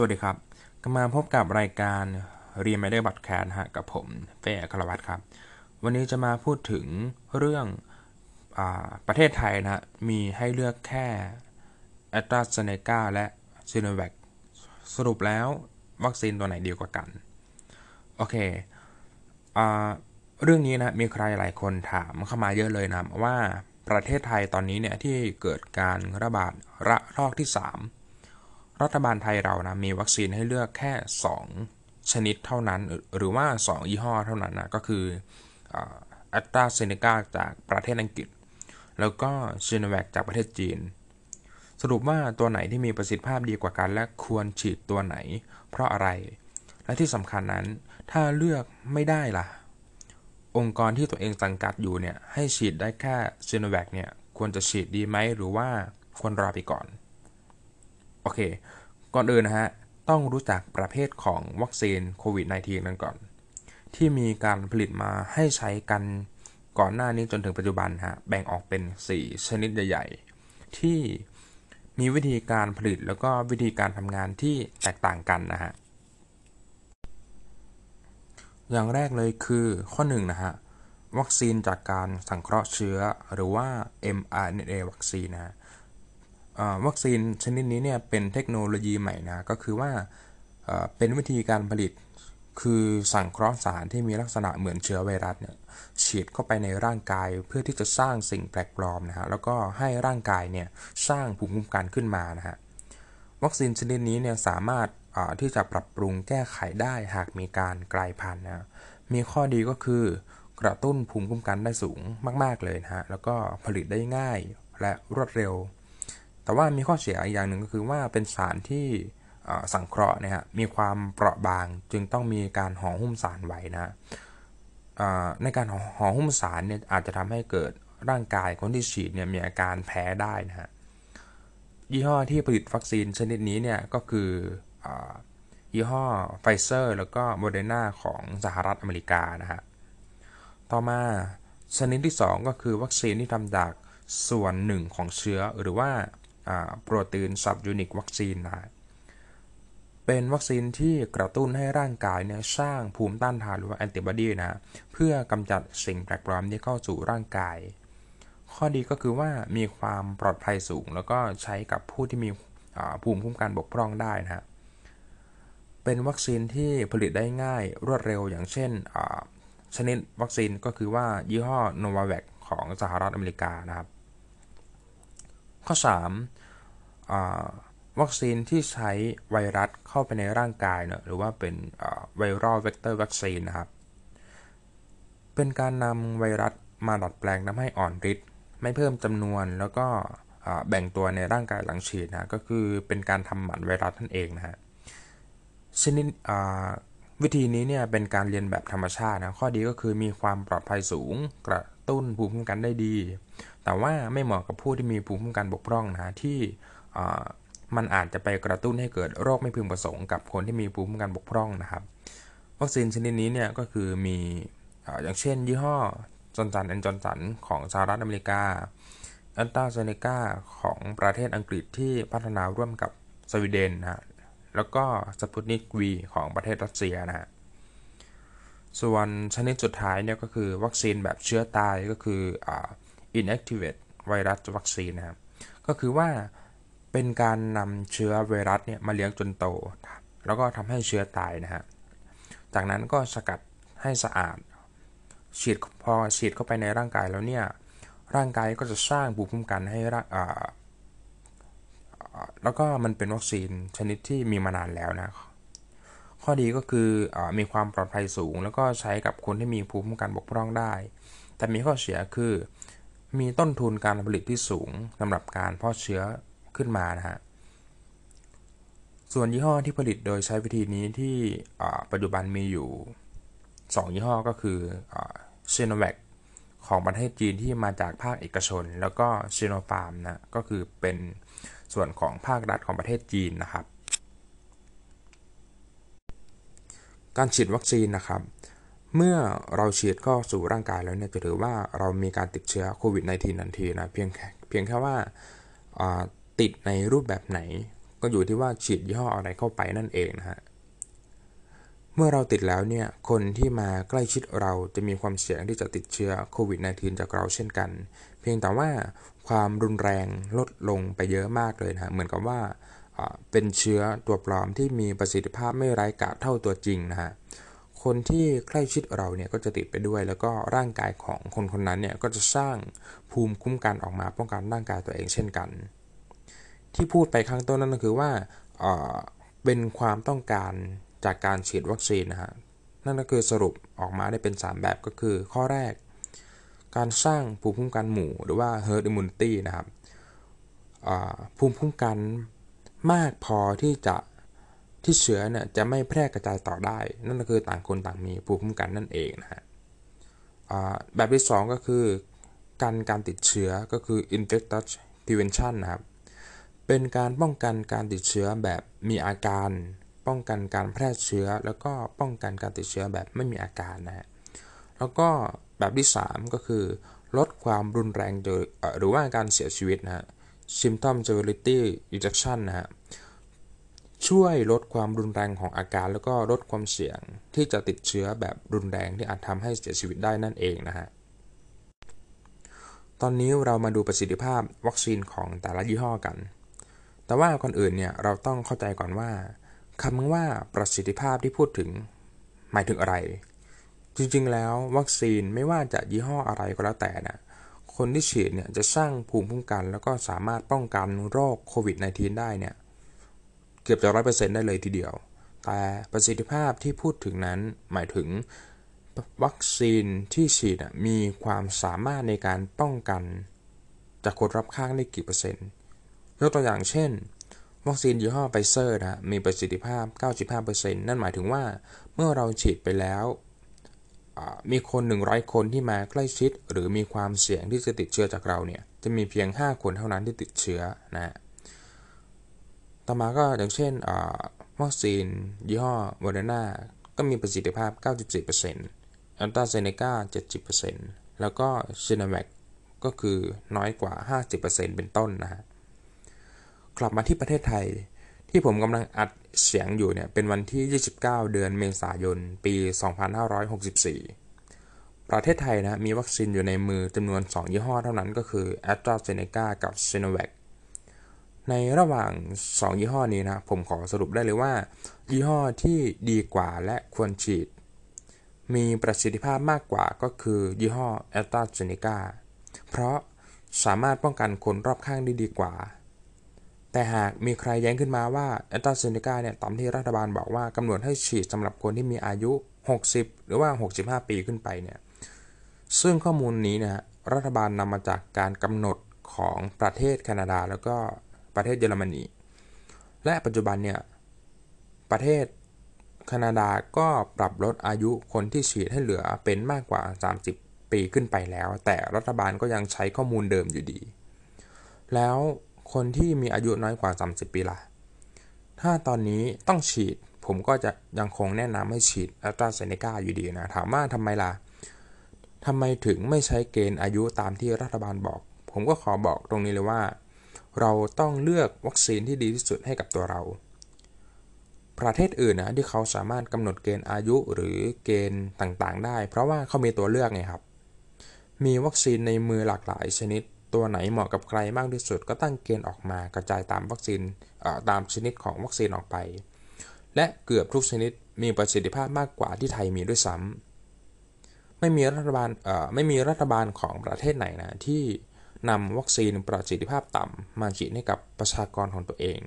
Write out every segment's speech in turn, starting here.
สวัสดีครับก็มาพบกับรายการเรียนไม่ได้บัตรแคร์ฮะกับผมเฟ่คารวัตครับ วันนี้จะมาพูดถึงเรื่องอประเทศไทยนะฮะมีให้เลือกแค่แอตราเซเนกาและซีโนแวคสรุปแล้ววัคซีนตัวไหนดีกว่ากัน โอเคอเรื่องนี้นะมีใครหลายคนถามเข้ามาเยอะเลยนะว่าประเทศไทยตอนนี้เนี่ยที่เกิดการระบาดระลอกที่ 3 รัฐบาลไทยเรานะมีวัคซีนให้เลือกแค่ 2 ชนิดเท่านั้น หรือว่า 2 ยี่ห้อเท่านั้นนะก็คือแอตตราเซเนกาจากประเทศอังกฤษ แล้วก็ซีโนแวคจากประเทศจีน สรุปว่าตัวไหนที่มีประสิทธิภาพดีกว่ากันและควรฉีดตัวไหน เพราะอะไร และที่สำคัญนั้นถ้าเลือกไม่ได้ล่ะ องค์กรที่ตัวเองสังกัดอยู่เนี่ยให้ฉีดได้แค่ซีโนแวคเนี่ยควรจะฉีดดีไหมหรือว่าควรรอไปก่อน อเค ก่อนอื่นนะฮะ ต้องรู้จักประเภทของวัคซีนโควิด -19 นั้นก่อน ที่มีการผลิตมาให้ใช้กันก่อนหน้านี้จนถึงปัจจุบันฮะ แบ่งออกเป็น 4 ชนิดใหญ่ๆ ที่มีวิธีการผลิตแล้วก็วิธีการทำงานที่แตกต่างกันนะฮะ อย่างแรกเลยคือข้อ1นนะฮะ วัคซีนจากการสังเคราะห์เชื้อหรือว่า mRNA วัคซีนนะ วัคซีนชนิดนี้เนี่ยเป็นเทคโนโลยีใหม่นะก็คือว่าเป็นวิธีการผลิตคือสั่งเคราะห์สารที่มีลักษณะเหมือนเชื้อไวรัสเนี่ยฉีดเข้าไปในร่างกายเพื่อที่จะสร้างสิ่งแปลกปลอมนะฮะแล้วก็ให้ร่างกายเนี่ยสร้างภูมิคุ้มกันขึ้นมานะฮะวัคซีนชนิดนี้เนี่ยสามารถที่จะปรับปรุงแก้ไขได้หากมีการกลายพันธุ์นะมีข้อดีก็คือกระตุ้นภูมิคุ้มกันได้สูงมาก ๆเลยนะฮะแล้วก็ผลิตได้ง่ายและรวดเร็ว แต่ว่ามีข้อเสียอีกอย่างหนึ่งก็คือว่าเป็นสารที่สังเคราะห์นะฮะมีความเปราะบางจึงต้องมีการห่อหุ้มสารไว้นะในการห่อหุ้มสารเนี่ยอาจจะทำให้เกิดร่างกายคนที่ฉีดเนี่ยมีอาการแพ้ได้นะฮะยี่ห้อที่ผลิตวัคซีนชนิดนี้เนี่ยก็คือยี่ห้อไฟเซอร์แล้วก็โมเดอร์นาของสหรัฐอเมริกานะฮะต่อมาชนิดที่ 2 ก็คือวัคซีนที่ทำจากส่วนหนึ่งของเชื้อหรือว่า protein subunit vaccine นะเป็นวัคซีนที่กระตุ้นให้ร่างกายเนี่ยสร้างภูมิต้านทานหรือว่าแอนติบอดีนะเพื่อกำจัดสิ่งแปลกปลอมที่เข้าสู่ร่างกาย ข้อดีก็คือว่ามีความปลอดภัยสูง แล้วก็ใช้กับผู้ที่มีภูมิคุ้มกันบกพร่องได้นะฮะเป็นวัคซีนที่ผลิตได้ง่ายรวดเร็วอย่างเช่นชนิดวัคซีนก็คือว่ายี่ห้อโนวาแวกซ์ของสหรัฐอเมริกานะครับ ข้อ3วัคซีนที่ใช้ไวรัสเข้าไปในร่างกายนะหรือว่าเป็น viral vector vaccine นะครับ เป็นการนำไวรัสมาดัดแปลงทำให้อ่อนฤทธิ์ไม่เพิ่มจำนวนแล้วก็แบ่งตัวในร่างกายหลังฉีดนะก็คือเป็นการทำหมันไวรัสนั่นเองนะฮะชนิดวิธีนี้เนี่ยเป็นการเรียนแบบธรรมชาตินะข้อดีก็คือมีความปลอดภัยสูงกระ ตุ้นภูมิคุ้มกันได้ดี แต่ว่าไม่เหมาะกับผู้ที่มีภูมิคุ้มกันบกพร่องนะที่มันอาจจะไปกระตุ้นให้เกิดโรคไม่พึงประสงค์กับคนที่มีภูมิคุ้มกันบกพร่องนะครับวัคซีนชนิดนี้เนี่ยก็คือมีอย่างเช่น ยี่ห้อจอห์นสันแอนด์จอห์นสันของสหรัฐอเมริกาแอสตราเซเนกาของประเทศอังกฤษที่พัฒนาร่วมกับสวีเดนนะแล้วก็สปุตนิกวีของประเทศรัสเซียนะฮะ ส่วนชนิดสุดท้ายเนี่ยก็คือวัคซีนแบบเชื้อตายก็คืออ inactivate ไวรัสวัคซีนนะครับ ก็คือว่าเป็นการนำเชื้อไวรัสเนี่ยมาเลี้ยงจนโต แล้วก็ทำให้เชื้อตายนะฮะ จากนั้นก็สกัดให้สะอาด ฉีดพอฉีดเข้าไปในร่างกายแล้วเนี่ย ร่างกายก็จะสร้างภูมิคุ้มกันให้ร่างแล้วก็มันเป็นวัคซีนชนิดที่มีมานานแล้วนะ ข้อดีก็คืออมีความปลอดภัยสูง แล้วก็ใช้กับคนที่มีภูมิคุ้มกันบกพร่องได้ แต่มีข้อเสียคือมีต้นทุนการผลิตที่สูงสำหรับการเพาะเชื้อขึ้นมานะฮะส่วนยี่ห้อที่ผลิตโดยใช้วิธีนี้ที่ปัจจุบันมีอยู่ 2 ยี่ห้อก็คือเซโนแวคของประเทศจีนที่มาจากภาคเอกชน แล้วก็เซโนฟาร์มนะก็คือเป็นส่วนของภาครัฐของประเทศจีนนะครับ การฉีดวัคซีนนะครับ เมื่อเราฉีดเข้าสู่ร่างกายแล้วเนี่ยจะถือว่าเรามีการติดเชื้อโควิด -19 ทันทีนะเพียงเพียงแค่ว่าติดในรูปแบบไหน ก็อยู่ที่ว่าฉีดยี่ห้ออะไรเข้าไปนั่นเองนะฮะเมื่อเราติดแล้วเนี่ยคนที่มาใกล้ชิดเราจะมีความเสี่ยงที่จะติดเชื้อโควิด -19 จากเราเช่นกัน เพียงแต่ว่าความรุนแรงลดลงไปเยอะมากเลยนะฮะเหมือนกับว่า เป็นเชื้อตัวปลอมที่มีประสิทธิภาพไม่ร้ายกาจเท่าตัวจริงนะฮะคนที่ใกล้ชิดเราเนี่ยก็จะติดไปด้วย แล้วก็ร่างกายของคนคนนั้นเนี่ยก็จะสร้างภูมิคุ้มกันออกมาป้องกันร่างกายตัวเองเช่นกัน ที่พูดไปข้างต้นนั่นก็คือว่าเป็นความต้องการจากการฉีดวัคซีนนะฮะนั่นก็คือสรุปออกมาได้เป็น 3 แบบก็คือ ข้อแรก การสร้างภูมิคุ้มกันหมู่หรือว่า herd immunity นะครับภูมิคุ้มกัน มากพอที่จะที่เชื้อเนี่ยจะไม่แพร่กระจายต่อได้ นั่นก็คือต่างคนต่างมีภูมิคุ้มกันนั่นเองนะฮะแบบที่ 2 ก็คือการการติดเชื้อก็คือ infectious prevention นะครับ เป็นการป้องกันการติดเชื้อแบบมีอาการ ป้องกันการแพร่เชื้อ แล้วก็ป้องกันการติดเชื้อแบบไม่มีอาการนะฮะ แล้วก็แบบที่ 3 ก็คือ ลดความรุนแรงหรือว่าการเสียชีวิตนะฮะ symptom severity reduction นะฮะช่วยลดความรุนแรงของอาการ แล้วก็ลดความเสี่ยงที่จะติดเชื้อแบบรุนแรงที่อาจทำให้เสียชีวิตได้นั่นเองนะฮะตอนนี้เรามาดูประสิทธิภาพวัคซีนของแต่ละยี่ห้อกัน แต่ว่าก่อนอื่นเนี่ยเราต้องเข้าใจก่อนว่าคำว่าประสิทธิภาพที่พูดถึงหมายถึงอะไร จริงๆแล้ววัคซีนไม่ว่าจะยี่ห้ออะไรก็แล้วแต่นะ คนที่ฉีดเนี่ยจะสร้างภูมิคุ้มกัน แล้วก็สามารถป้องกันโรคโควิด -19 ได้เนี่ยเกือบจะร้อยเปอร์เซ็นต์ได้เลยทีเดียว แต่ประสิทธิภาพที่พูดถึงนั้นหมายถึงวัคซีนที่ฉีดมีความสามารถในการป้องกันจากคนรับข้างได้กี่เปอร์เซ็นต์ ยกตัวอย่างเช่น วัคซีนยี่ห้อไฟเซอร์นะมีประสิทธิภาพ 95%นั่นหมายถึงว่าเมื่อเราฉีดไปแล้ว มีคน 100 คนที่มาใกล้ชิด หรือมีความเสี่ยงที่จะติดเชื้อจากเราเนี่ยจะมีเพียง 5 คนเท่านั้นที่ติดเชื้อนะต่อมาก็อย่างเช่นวัคซีนยี่ห้อโมเดอร์นาก็มีประสิทธิภาพ 94%แอสตราเซเนกา70%แล้วก็ซิโนแวคก็คือน้อยกว่า 50%เป็นต้นนะฮะกลับมาที่ประเทศไทย ที่ผมกำลังอัดเสียงอยู่เนี่ยเป็นวันที่ 29 เดือนเมษายน ปี 2564 ประเทศไทยนะมีวัคซีนอยู่ในมือจำนวน 2 ยี่ห้อเท่านั้นก็คือ a s t r a z เซ e c a กับ s i n o v a c ในระหว่าง 2 ยี่ห้อนี้นะผมขอสรุปได้เลยว่า ยี่ห้อที่ดีกว่าและควรฉีด มีประสิทธิภาพมากกว่าก็คือยี่ห้อ a s t r a z เซ e c a เพราะสามารถป้องกันคนรอบข้างได้ดีกว่า แต่หากมีใครแย้งขึ้นมาว่าแอตตาเซเนกาเนี่ยตามที่รัฐบาลบอกว่ากำหนดให้ฉีดสำหรับคนที่มีอายุ 60 หรือว่า 65 ปีขึ้นไปเนี่ยซึ่งข้อมูลนี้นะรัฐบาลนำมาจากการกำหนดของประเทศแคนาดา แล้วก็ประเทศเยอรมนี และปัจจุบันเนี่ยประเทศแคนาดาก็ปรับลดอายุคนที่ฉีดให้เหลือเป็นมากกว่า 30 ปีขึ้นไปแล้ว แต่รัฐบาลก็ยังใช้ข้อมูลเดิมอยู่ดี แล้ว คนที่มีอายุน้อยกว่า 30 ปีละถ้าตอนนี้ต้องฉีด ผมก็จะยังคงแนะนำให้ฉีดอัลตราเซเนกาอยู่ดีนะ ถามว่าทำไมล่ะทำไมถึงไม่ใช้เกณฑ์อายุตามที่รัฐบาลบอก ผมก็ขอบอกตรงนี้เลยว่า เราต้องเลือกวัคซีนที่ดีที่สุดให้กับตัวเรา ประเทศอื่นนะที่เขาสามารถกำหนดเกณฑ์อายุหรือเกณฑ์ต่างๆ ได้ เพราะว่าเขามีตัวเลือกไงครับ มีวัคซีนในมือหลากหลายชนิด ตัวไหนเหมาะกับใครมากที่สุด ก็ตั้งเกณฑ์ออกมากระจายตามวัคซีนตามชนิดของวัคซีนออกไป และเกือบทุกชนิดมีประสิทธิภาพมากกว่าที่ไทยมีด้วยซ้ำไม่มีรัฐบาลไม่มีรัฐบาลของประเทศไหนนะที่นำวัคซีนประสิทธิภาพต่ำมาฉีดให้กับประชากรของตัวเอง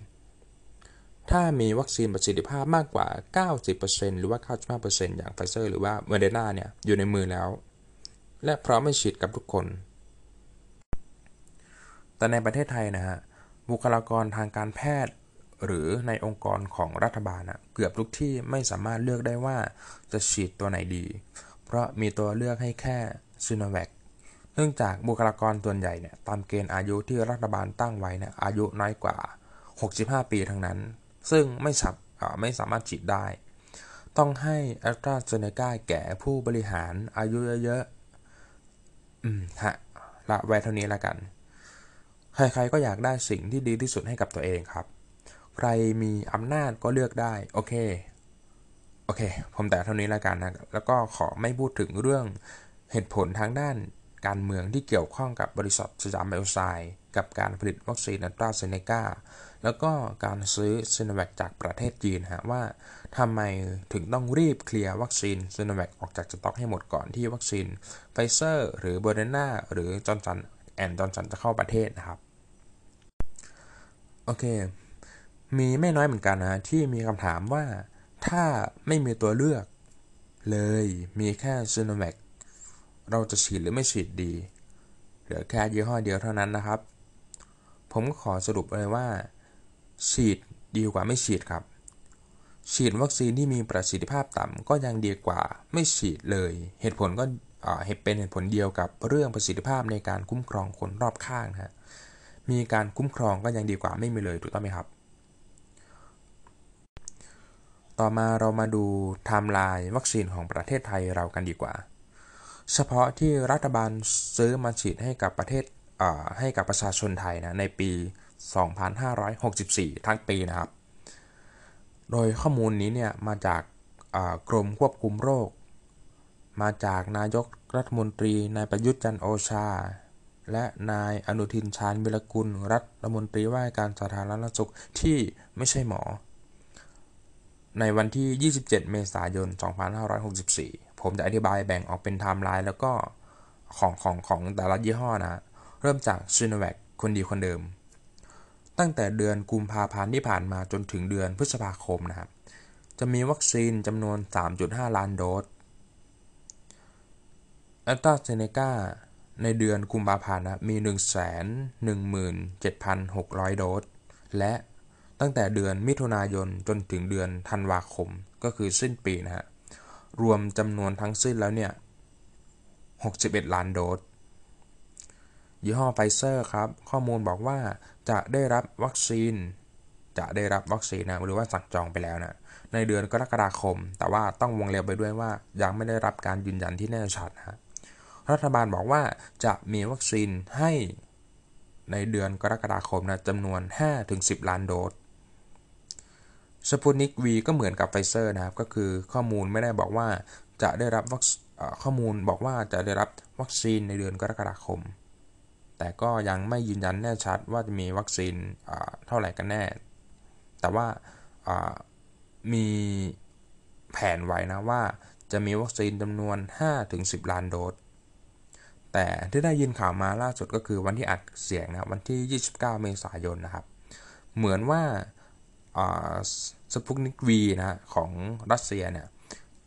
ถ้ามีวัคซีนประสิทธิภาพมากกว่า 90%หรือว่า 95%อย่างไฟเซอร์หรือว่าเมเดนาเนี่ยอยู่ในมือแล้ว และพร้อมให้ฉีดกับทุกคน แต่ในประเทศไทยนะฮะบุคลากรทางการแพทย์ หรือในองค์กรของรัฐบาลนะเกือบทุกที่ไม่สามารถเลือกได้ว่าจะฉีดตัวไหนดี เพราะมีตัวเลือกให้แค่ซีโนแวคเนื่องจากบุคลากรส่วนใหญ่เนี่ยตามเกณฑ์อายุที่รัฐบาลตั้งไว้เนี่ยอายุน้อยกว่า 65 ปีทั้งนั้น ซึ่งไม่สับไม่สามารถฉีดได้ ต้องให้อัลตราเซเนกาแก่ผู้บริหารอายุเยอะๆ อืมฮะละไว้เท่านี้แล้วกัน ใครๆก็อยากได้สิ่งที่ดีที่สุดให้กับตัวเองครับ ใครมีอำนาจก็เลือกได้ โอเค โอเค ผมแต่เท่านี้แล้วกันนะ แล้วก็ขอไม่พูดถึงเรื่องเหตุผลทางด้านการเมืองที่เกี่ยวข้องกับบริษัทสยามไบโอไซด์กับการผลิตวัคซีนอัตราเซเนกาแล้วก็การซื้อซีโนแวคจากประเทศจีนฮะว่าทำไมถึงต้องรีบเคลียร์วัคซีนซิโนแวคออกจากสต็อกให้หมดก่อนที่วัคซีนไฟเซอร์หรือโมเดอร์นาหรือจอห์นสันแอนด์จอห์นสันจะเข้าประเทศนะครับ โอเค มีไม่น้อยเหมือนกันนะที่มีคำถามว่าถ้าไม่มีตัวเลือกเลยมีแค่ซิโนแวคเราจะฉีดหรือไม่ฉีดดี เหลือแค่ยี่ห้อเดียวเท่านั้นนะครับ ผมก็ขอสรุปเลยว่า ฉีดดีกว่าไม่ฉีดครับ ฉีดวัคซีนที่มีประสิทธิภาพต่ำก็ยังดีกว่าไม่ฉีดเลย เหตุผลก็ เหตุเป็นเหตุผลเดียวกับเรื่องประสิทธิภาพในการคุ้มครองคนรอบข้างฮะมีการคุ้มครองก็ยังดีกว่าไม่มีเลยถูกต้องไหมครับ ต่อมาเรามาดูไทม์ไลน์วัคซีนของประเทศไทยเรากันดีกว่า เฉพาะที่รัฐบาลซื้อมาฉีดให้กับประเทศให้กับประชาชนไทยนะในปี 2564 ทั้งปีนะครับ โดยข้อมูลนี้เนี่ยมาจากกรมควบคุมโรค มาจากนายกรัฐมนตรีนายประยุทธ์จันโอชา และนายอนุทินชาญวิรกุล รัฐมนตรีว่าการสาธารณสุขที่ไม่ใช่หมอ ในวันที่ 27 เมษายน 2564 ผมจะอธิบายแบ่งออกเป็นไทม์ไลน์แล้วก็ของของของแต่ละยี่ห้อนะ เริ่มจากซีโนแวคคนดีคนเดิม ตั้งแต่เดือนกุมภาพันธ์ที่ผ่านมาจนถึงเดือนพฤษภาคมนะครับจะมีวัคซีนจำนวน 3.5 ล้านโดส แอตตราเซเนกาในเดือนกุมภาพันธ์นะมี 117,600 โดส และตั้งแต่เดือนมิถุนายนจนถึงเดือนธันวาคมก็คือสิ้นปีนะฮะ รวมจำนวนทั้งสิ้นแล้วเนี่ย 61 ล้านโดส ยี่ห้อไฟเซอร์ครับ ข้อมูลบอกว่าจะได้รับวัคซีน จะได้รับวัคซีนนะหรือว่าสั่งจองไปแล้วนะในเดือนกรกฎาคม แต่ว่าต้องวงเล็บไปด้วยว่ายังไม่ได้รับการยืนยันที่แน่ชัดนะ รัฐบาลบอกว่าจะมีวัคซีนให้ในเดือนกรกฎาคมนะจำนวน 5-10 ล้านโดสสปุตนิกวีก็เหมือนกับไฟเซอร์นะครับ ก็คือข้อมูลไม่ได้บอกว่าจะได้รับวัคข้อมูลบอกว่าจะได้รับวัคซีนในเดือนกรกฎาคม แต่ก็ยังไม่ยืนยันแน่ชัดว่าจะมีวัคซีนเท่าไหร่กันแน่ แต่ว่ามีแผนไว้นะว่าจะมีวัคซีนจำนวน 5-10 ล้านโดส แต่ที่ได้ยินข่าวมาล่าสุดก็คือวันที่อัดเสียงนะวันที่ 29 เมษายนนะครับ เหมือนว่าสปุกนิกวีนะของรัสเซียเนี่ย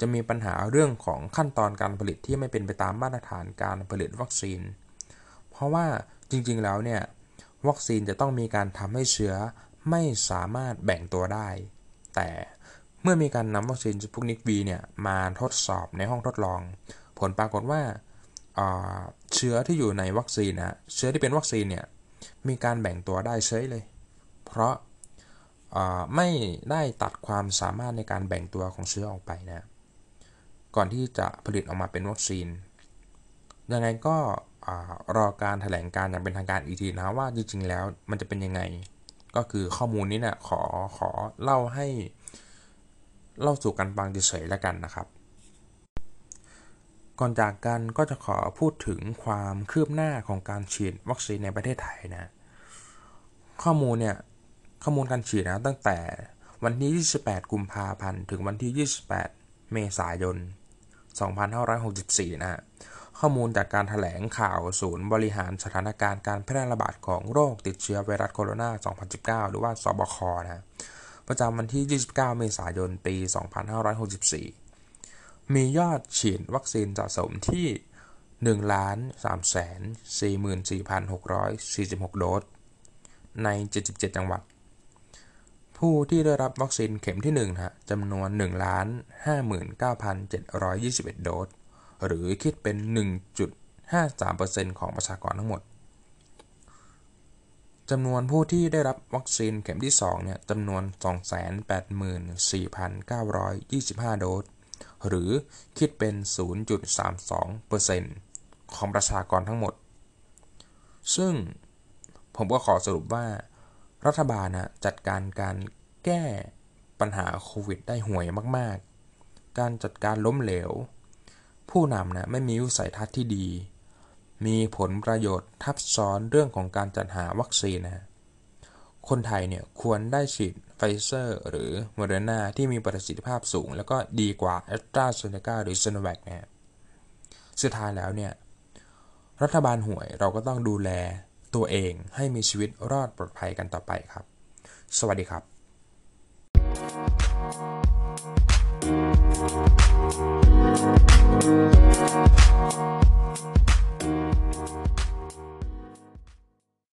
จะมีปัญหาเรื่องของขั้นตอนการผลิตที่ไม่เป็นไปตามมาตรฐานการผลิตวัคซีน เพราะว่าจริงๆแล้วเนี่ยวัคซีนจะต้องมีการทำให้เชื้อไม่สามารถแบ่งตัวได้ แต่เมื่อมีการนำวัคซีนสปุกนิกวีเนี่ยมาทดสอบในห้องทดลอง ผลปรากฏว่า เชื้อที่อยู่ในวัคซีนนะเชื้อที่เป็นวัคซีนเนี่ยมีการแบ่งตัวได้เฉยเลย เพราะไม่ได้ตัดความสามารถในการแบ่งตัวของเชื้อออกไปนะก่อนที่จะผลิตออกมาเป็นวัคซีน ยังไงก็รอการถแถลงการอย่างเป็นทางการอีกทีนะว่าจริงๆแล้วมันจะเป็นยังไง ก็คือข้อมูลนี้เนะี่ยขอขอเล่าให้เล่าสู่กันฟังเฉยๆแล้วกันนะครับ ก่อนจากกันก็จะขอพูดถึงความคืบหน้าของการฉีดวัคซีนในประเทศไทยนะ ข้อมูลเนี่ยข้อมูลการฉีดนะตั้งแต่วันที่ 28 กุมภาพันธ์ ถึงวันที่ 28 เมษายน 2564 นะฮะ ข้อมูลจากการถแถลงข่าวศูนย์บริหารสถานการณ์การแพร่ระบาดของโรคติดเชื้อไวรัสโคโรนา 2019 หรือว่าสบค นะ ประจำวันที่ 29 เมษายน ปี 2564 มียอดฉีดวัคซีนสะสมที่ 1,344,646 โดส ใน 77 จังหวัด ผู้ที่ได้รับวัคซีนเข็มที่1ฮะจำนวน 1 59,721 โดส หรือคิดเป็น 1.53%ของประชากรทั้งหมดจำนวนผู้ที่ได้รับวัคซีนเข็มที่ 2 เนี่ยจำนวน 284,925 โดส หรือคิดเป็น 0.32%ของประชากรทั้งหมด ซึ่งผมก็ขอสรุปว่า รัฐบาลนะจัดการการแก้ปัญหาโควิดได้ห่วยมาก ๆ การจัดการล้มเหลว ผู้นำนะไม่มีวิสัยทัศน์ที่ดี มีผลประโยชน์ทับซ้อนเรื่องของการจัดหาวัคซีนนะ คนไทยเนี่ยควรได้ฉีดไฟเซอร์หรือโมเดอร์นาที่มีประสิทธิภาพสูง แล้วก็ดีกว่าแอสตราเซเนกาหรือซิโนแวคนะสุดท้ายแล้วเนี่ย รัฐบาลห่วยเราก็ต้องดูแลตัวเองให้มีชีวิตรอดปลอดภัยกันต่อไปครับ สวัสดีครับ